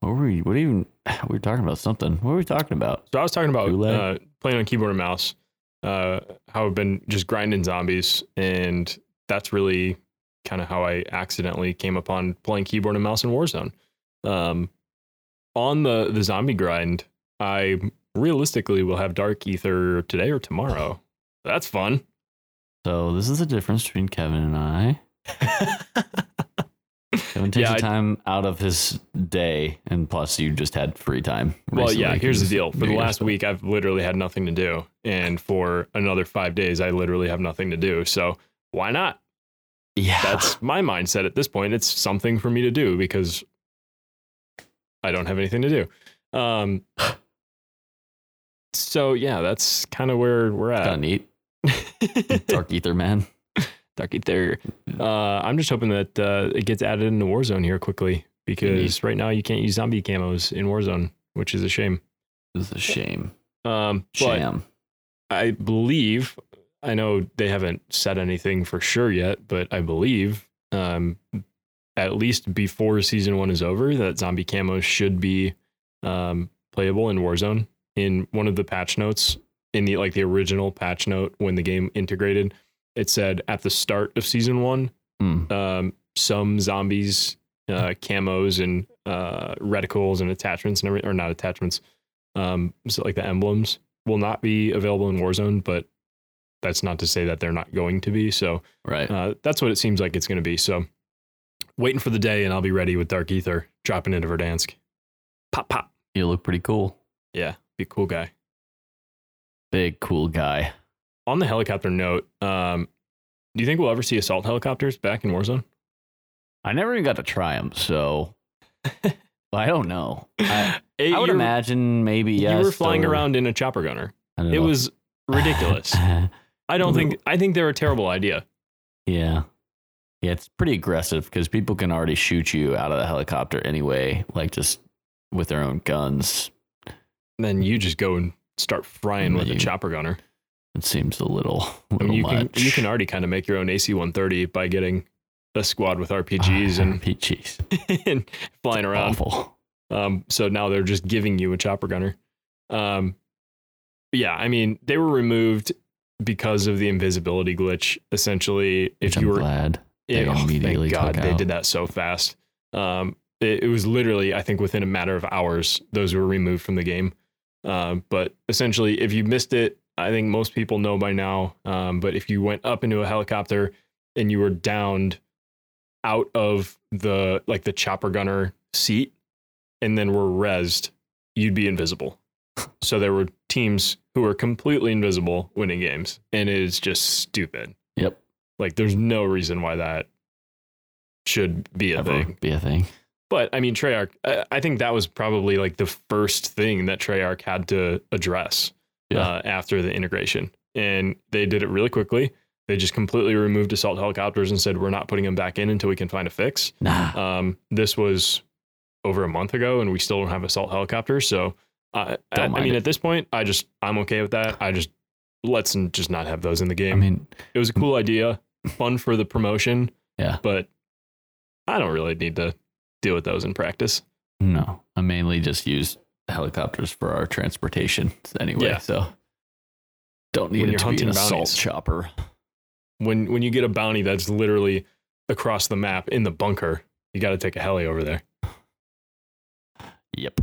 what were we? What even? We were talking about something. What were we talking about? So I was talking about uh, playing on keyboard and mouse. Uh, how I've been just grinding zombies, and that's really kind of how I accidentally came upon playing keyboard and mouse in Warzone. Um, on the the zombie grind, I realistically will have Dark Ether today or tomorrow. That's fun. So this is the difference between Kevin and I. Kevin takes Yeah, time out of his day, and plus you just had free time. Well, yeah, here's the deal. For the last but- week, I've literally had nothing to do. And for another five days, I literally have nothing to do. So why not? Yeah, That's my mindset at this point. It's something for me to do because I don't have anything to do. Um, so yeah, that's kind of where we're at kind of at. neat. Dark Ether Man. Dark Ether. Uh, I'm just hoping that uh, it gets added into Warzone here quickly because right now you can't use zombie camos in Warzone, which is a shame. Is a shame. Um, but Sham. I believe, I know they haven't said anything for sure yet, but I believe um, at least before season one is over, that zombie camos should be um, playable in Warzone. In one of the patch notes, in the like the original patch note when the game integrated, it said at the start of season one, Hmm. um, some zombies, uh, camos, and uh, reticles and attachments and everything, or not attachments, um, so like the emblems will not be available in Warzone, but that's not to say that they're not going to be. So Right. uh, that's what it seems like it's going to be. So waiting for the day, and I'll be ready with Dark Ether dropping into Verdansk. Pop, pop. you look pretty cool. Yeah, be a cool guy. Big cool guy. On the helicopter note, um, do you think we'll ever see assault helicopters back in Warzone? I never even got to try them, so I don't know. I, Hey, I would imagine maybe yes. you were flying or- around in a chopper gunner. It know. was ridiculous. I don't think. I think they're a terrible idea. Yeah. Yeah, it's pretty aggressive because people can already shoot you out of the helicopter anyway, like just with their own guns. And Then you just go and start frying with a chopper gunner. It seems a little, I little mean, you much. can you can already kind of make your own AC-130 by getting a squad with RPGs and, RPGs. and flying around. Awful. Um, so now they're just giving you a chopper gunner. Um, yeah, I mean, they were removed because of the invisibility glitch. Essentially, if you I'm were glad. they oh, immediately thank God they out. did that so fast. Um, it, it was literally, I think, within a matter of hours, those were removed from the game. Um, but essentially, if you missed it, I think most people know by now. Um, but if you went up into a helicopter and you were downed out of the like the chopper gunner seat and then were rezzed, you'd be invisible. So there were teams who were completely invisible winning games, and it is just stupid. Yep. Like, there's no reason why that should be a Ever thing. be a thing. But I mean, Treyarch, I, I think that was probably like the first thing that Treyarch had to address Yeah. uh, after the integration. And they did it really quickly. They just completely removed assault helicopters and said, we're not putting them back in until we can find a fix. Nah. Um, this was over a month ago, and we still don't have assault helicopters. So, uh, I, I mean, it. at this point, I just, I'm okay with that. I just, let's just not have those in the game. I mean, it was a cool idea, fun for the promotion, yeah. but I don't really need to deal with those in practice. No, I mainly just use helicopters for our transportation anyway. Yeah. So don't need When it to be hunting an assault chopper. When when you get a bounty that's literally across the map in the bunker, you got to take a heli over there. Yep.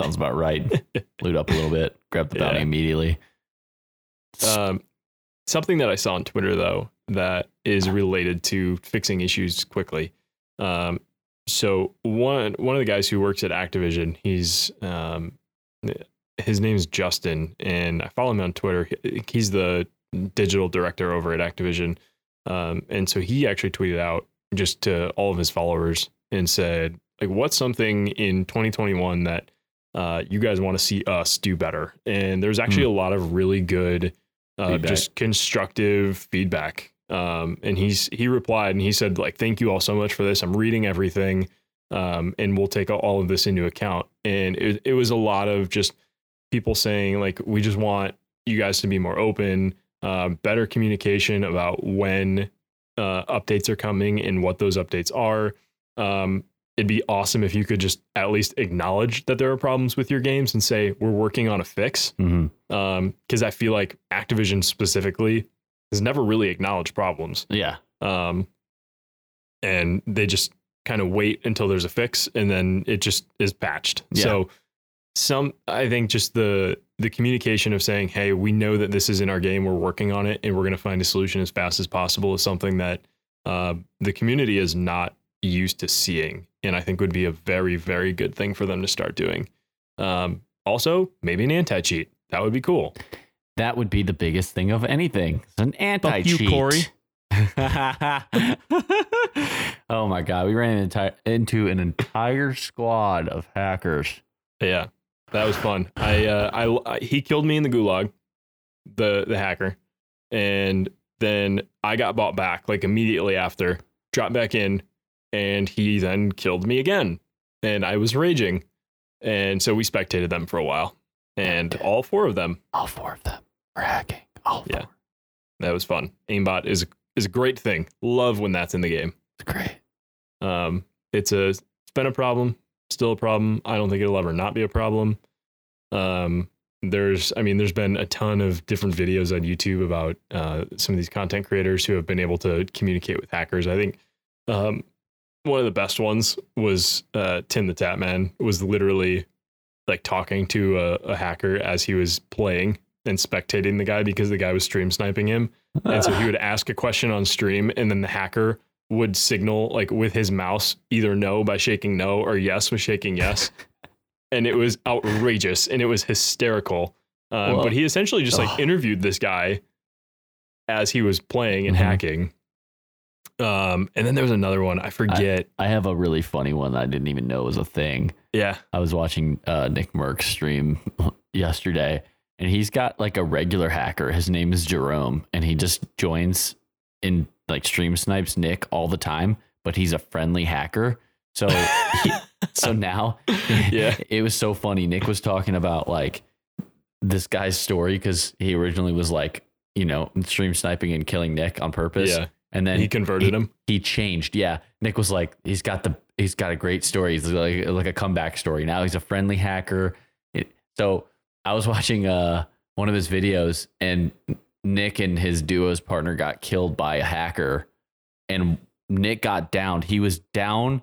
Sounds about right. Loot up a little bit, grab the bounty Yeah. immediately. Um, something that I saw on Twitter though that is related to fixing issues quickly. Um, so one one of the guys who works at Activision, he's um, his name's Justin, and I follow him on Twitter. He's the digital director over at Activision, um, and so he actually tweeted out just to all of his followers and said, like, what's something in 2021 that uh, you guys want to see us do better? And there's actually a lot of really good, uh, just constructive feedback. Um, and he's he replied and he said, like, thank you all so much for this. I'm reading everything, um, and we'll take all of this into account. And it, it was a lot of just people saying, like, we just want you guys to be more open, uh, better communication about when uh, updates are coming and what those updates are. Um, it'd be awesome if you could just at least acknowledge that there are problems with your games and say we're working on a fix. Because I feel like Activision specifically has never really acknowledged problems, Yeah. um, and they just kind of wait until there's a fix and then it just is patched. Yeah. So some I think just the the communication of saying, "Hey, we know that this is in our game. We're working on it, and we're going to find a solution as fast as possible," is something that uh, the community is not used to seeing, and I think would be a very, very good thing for them to start doing. Um, also, maybe an anti cheat. That would be cool. That would be the biggest thing of anything. It's an anti cheat. you, cheat. Corey. oh my god, we ran into, into an entire squad of hackers. Yeah, that was fun. I, uh, I, I, he killed me in the gulag, the the hacker, and then I got bought back like immediately after. Dropped back in, and he then killed me again, and I was raging, and so we spectated them for a while, and all four of them. All four of them were hacking. All Yeah. That was fun. Aimbot is is a great thing. Love when that's in the game. It's great. Um, it's a it's been a problem, still a problem. I don't think it'll ever not be a problem. Um, there's, I mean, there's been a ton of different videos on YouTube about uh, some of these content creators who have been able to communicate with hackers. I think um, one of the best ones was uh, Tim the Tatman was literally like talking to a, a hacker as he was playing and spectating the guy because the guy was stream sniping him. And so he would ask a question on stream, and then the hacker would signal like with his mouse either no by shaking no or yes with shaking yes. and it was outrageous and it was hysterical. Um, Well, but he essentially just like interviewed this guy as he was playing and Mhm. hacking. Um, and then there was another one I forget. I have a really funny one that I didn't even know was a thing. yeah, I was watching uh, Nickmercs' stream yesterday, and he's got like a regular hacker. His name is Jerome, and he just joins in like stream snipes Nick all the time. But he's a friendly hacker, so he, so now Yeah. it was so funny. Nick was talking about like this guy's story because he originally was like you know stream sniping and killing Nick on purpose, yeah. And then he converted him. he changed. Yeah, Nick was like, he's got the he's got a great story. He's like like a comeback story. Now he's a friendly hacker. It, so I was watching uh one of his videos, and Nick and his duo's partner got killed by a hacker, and Nick got downed. He was down,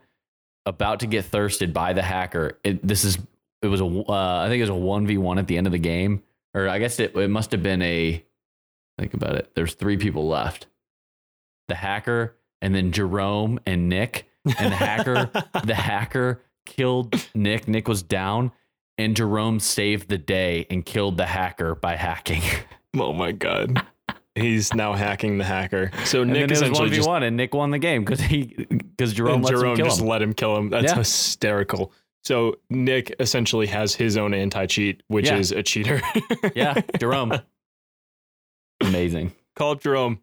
about to get thirsted by the hacker. It, this is it was a uh, I think it was a one v one at the end of the game, or I guess it it must have been a. Think about it. There's three people left. The hacker, and then Jerome and Nick. And the hacker, the hacker killed Nick. Nick was down, and Jerome saved the day and killed the hacker by hacking. oh my god. He's now hacking the hacker. So And Nick then it was essentially one v just one, and Nick won the game because he because Jerome and lets him Jerome kill just him. let him kill him. That's Yeah. hysterical. So Nick essentially has his own anti-cheat, which Yeah. is a cheater. yeah, Jerome. Amazing. Call up Jerome.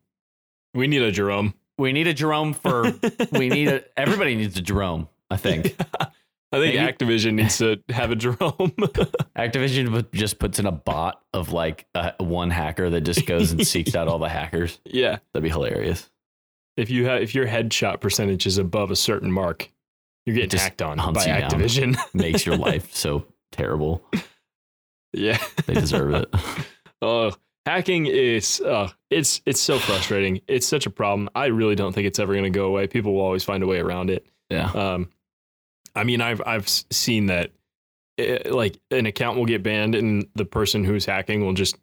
We need a Jerome. We need a Jerome for. we need a. Everybody needs a Jerome. I think I think Maybe- Activision needs to have a Jerome. Activision just puts in a bot of like uh, one hacker that just goes and seeks out all the hackers. yeah. That'd be hilarious. If you have if your headshot percentage is above a certain mark, you're getting hacked on hunts by you down. Activision. Makes your life so terrible. yeah. They deserve it. Oh, hacking is uh it's it's so frustrating. It's such a problem. I really don't think it's ever going to go away. People will always find a way around it. Yeah. Um, I mean, I've I've seen that, eh, like an account will get banned, and the person who's hacking will just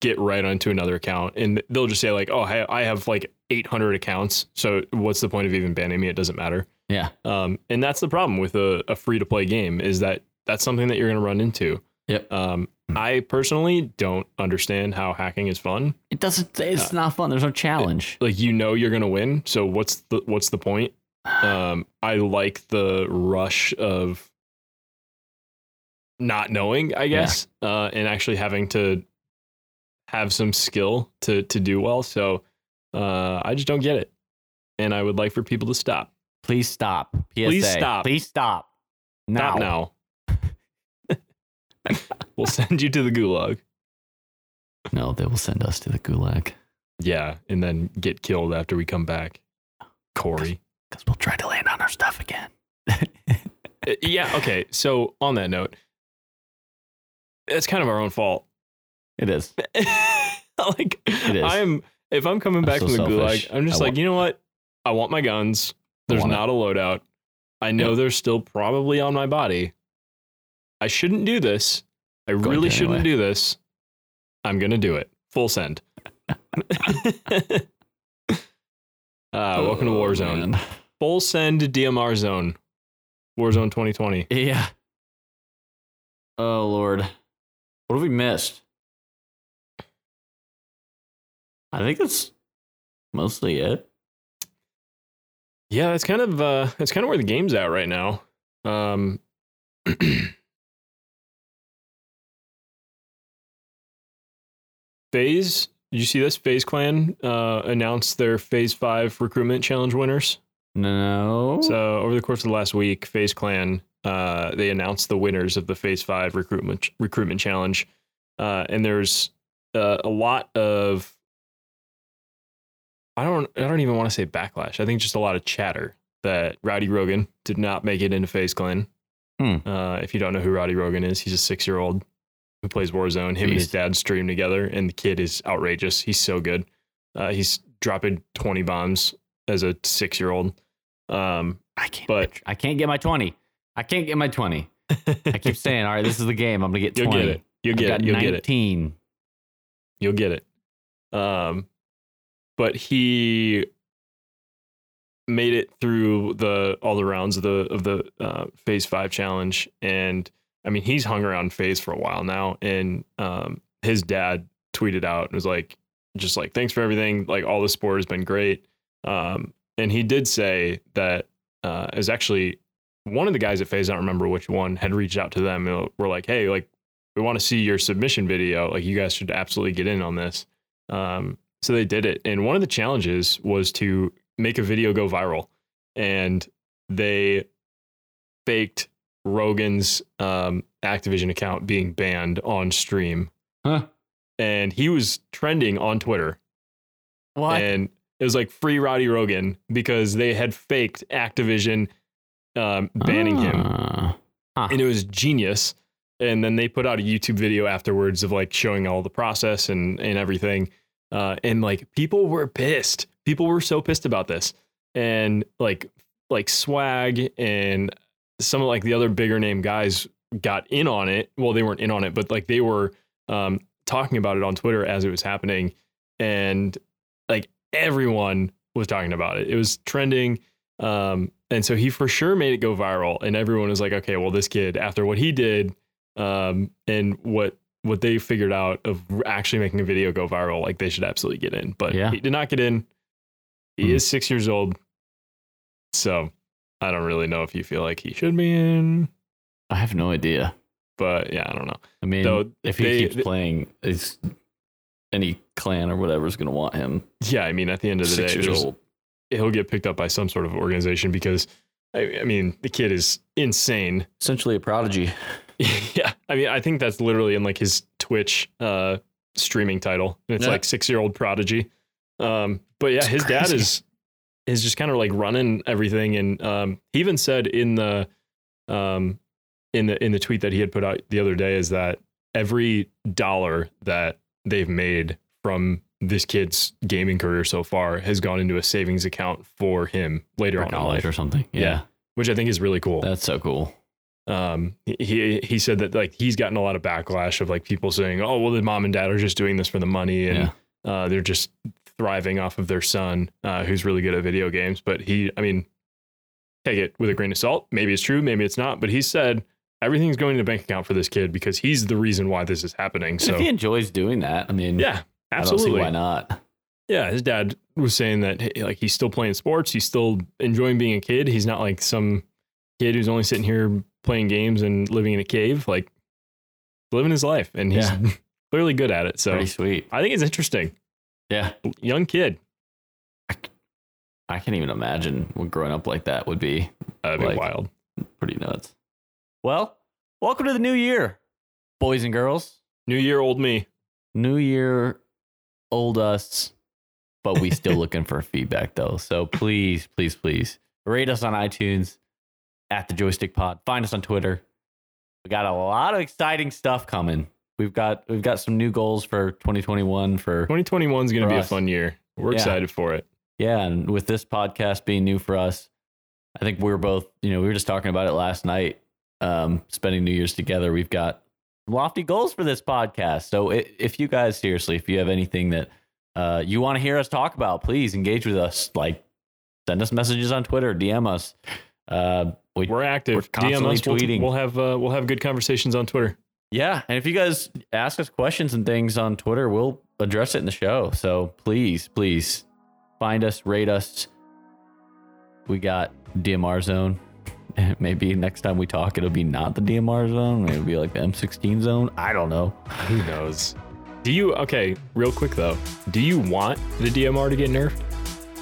get right onto another account, and they'll just say like, "Oh, I I have like 800 accounts, so what's the point of even banning me? It doesn't matter." Yeah. Um, and that's the problem with a, a free to play game is that that's something that you're going to run into. Yep. Um, I personally don't understand how hacking is fun. It doesn't. It's not fun. There's no challenge. Like you know you're going to win, so what's the what's the point? um, I like the rush of not knowing, I guess, uh, and actually having to have some skill to to do well. So uh, I just don't get it, and I would like for people to stop. Please stop. PSA. Please stop. Please stop. Now. Stop now. we'll send you to the gulag. No, they will send us to the gulag Yeah, and then get killed after we come back. Corey. because we'll try to land on our stuff again. Uh, yeah. Okay. So on that note, it's kind of our own fault. It is. like It is. I'm if I'm coming I'm back so from the selfish. gulag, I'm just I like, want- you know what? I want my guns. There's want it. not a loadout. I know they're still probably on my body. I shouldn't do this. I Going really shouldn't anyway. do this. I'm gonna do it. Full send. uh, welcome to Oh, Warzone. man. full send DMR zone. Warzone 2020. Yeah. Oh Lord, what have we missed? I think that's mostly it. Yeah, that's kind of uh that's kind of where the game's at right now. Um FaZe, did you see this? FaZe Clan uh announced their FaZe 5 recruitment challenge winners. No. So, over the course of the last week, FaZe Clan uh they announced the winners of the FaZe 5 recruitment recruitment challenge. Uh and there's uh, a lot of I don't I don't even want to say backlash. I think just a lot of chatter that Rowdy Rogan did not make it into FaZe Clan. Hmm. Uh, if you don't know who Rowdy Rogan is, he's a six year old who plays Warzone. Him and his dad stream together, and the kid is outrageous. He's so good. Uh, he's dropping twenty bombs as a six year old. Um, I can't. but- I can't get my twenty. I can't get my twenty. I keep saying, all right, this is the game. I'm gonna get You'll twenty. get it. You'll get it. You'll get it. You'll get it. Um, but he made it through the all the rounds of the of the uh, FaZe five challenge, and I mean he's hung around FaZe for a while now, and um, his dad tweeted out and was like, just like thanks for everything, like all the support has been great, um, and he did say that uh, is actually one of the guys at FaZe, I don't remember which one, had reached out to them and were like, hey, like we want to see your submission video. Like you guys should absolutely get in on this. Um, so they did it. And one of the challenges was to make a video go viral. And they faked Rogan's um, Activision account being banned on stream. Huh. And he was trending on Twitter. What? And it was like free Rowdy Rogan because they had faked Activision um, banning him Ah. and it was genius. And then they put out a YouTube video afterwards of like showing all the process and and everything. Uh, and like people were pissed. People were so pissed about this. And like like swag and some of like the other bigger name guys got in on it. Well, they weren't in on it, but like they were um, talking about it on Twitter as it was happening, and like everyone was talking about it. It was trending. Um, and so he for sure made it go viral, and everyone was like, "Okay, well, this kid, after what he did, um, and what what they figured out of actually making a video go viral, like they should absolutely get in." But Yeah. he did not get in. He Hmm. is six years old, so I don't really know if you feel like he should be in. I have no idea. But yeah, I don't know. I mean, Though if he they- keeps they- playing, is any clan or whatever is going to want him. Yeah, I mean, at the end of the Six day, years there's- old. he'll get picked up by some sort of organization because, I, I mean, the kid is insane. Essentially a prodigy. yeah, I mean, I think that's literally in like his Twitch uh, streaming title. It's Yeah. like six year old prodigy. Um, but yeah, his dad crazy. is is just kind of like running everything, and um, he even said in the um, in the in the tweet that he had put out the other day is that every dollar that they've made from this kid's gaming career so far has gone into a savings account for him later For on in college life, or something. Yeah. Yeah. which I think is really cool That's so cool. um he he said that like he's gotten a lot of backlash of like people saying oh well the mom and dad are just doing this for the money and uh they're just thriving off of their son uh who's really good at video games but he i mean take it with a grain of salt maybe it's true maybe it's not but he said everything's going to bank account for this kid because he's the reason why this is happening And so if he enjoys doing that, I mean, yeah I don't see absolutely why not. yeah, his dad was saying that like he's still playing sports, he's still enjoying being a kid. He's not like some kid who's only sitting here playing games and living in a cave, like living his life, and he's Yeah. clearly good at it. So Pretty sweet. I think it's interesting. Yeah. Young kid, I can't even imagine what growing up like that would be. that'd be Like- wild. Pretty nuts. Well, welcome to the new year, boys and girls. New year, old me. New year, old us, but we still looking for feedback though. So please, please, please rate us on iTunes at the Joystick Pod. Find us on Twitter. We got a lot of exciting stuff coming. We've got we've got some new goals for 2021 for 2021 is going to be a fun year. We're Yeah. excited for it. yeah, and with this podcast being new for us, I think we were both, you know, we were just talking about it last night. Um, spending New Year's together, we've got lofty goals for this podcast. So if you guys seriously, if you have anything that uh, you want to hear us talk about, please engage with us. Like send us messages on Twitter, DM us. Uh, we, We're active. We're constantly DM us. We'll- tweeting. We'll, have uh, we'll have good conversations on Twitter. Yeah, and if you guys ask us questions and things on Twitter, we'll address it in the show. So please, please find us, rate us. We got DMR zone. Maybe next time we talk, it'll be not the DMR zone. It'll be like the M16 zone. I don't know. Who knows? Do you okay? Real quick though, do you want the DMR to get nerfed?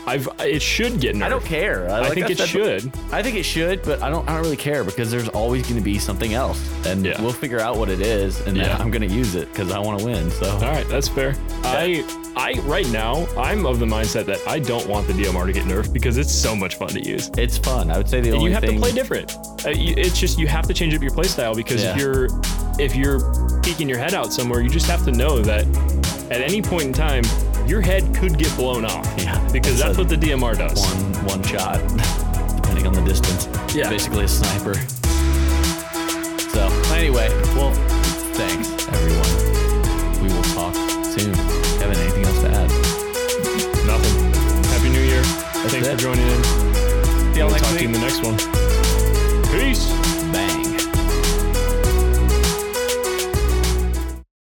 I've it should get nerfed. I don't care. I like think it said, should. I think it should, but I don't. I don't really care because there's always going to be something else, and Yeah. we'll figure out what it is, and then Yeah. I'm going to use it because I want to win. So All right, that's fair. I I right now I'm of the mindset that I don't want the DMR to get nerfed because it's so much fun to use. it's fun. I would say the And only you have thing. to play different. Uh, It's just you have to change up your playstyle because Yeah. if you're if you're peeking your head out somewhere, you just have to know that at any point in time your head could get blown off. Yeah, because that's what the DMR does. one one shot, depending on the distance. Yeah. basically a sniper. So anyway, well, thanks everyone. We will talk soon. Kevin, anything else to add? Nothing. Happy New Year. Thanks it. for joining in. See y'all We'll next talk to you week. in the next one.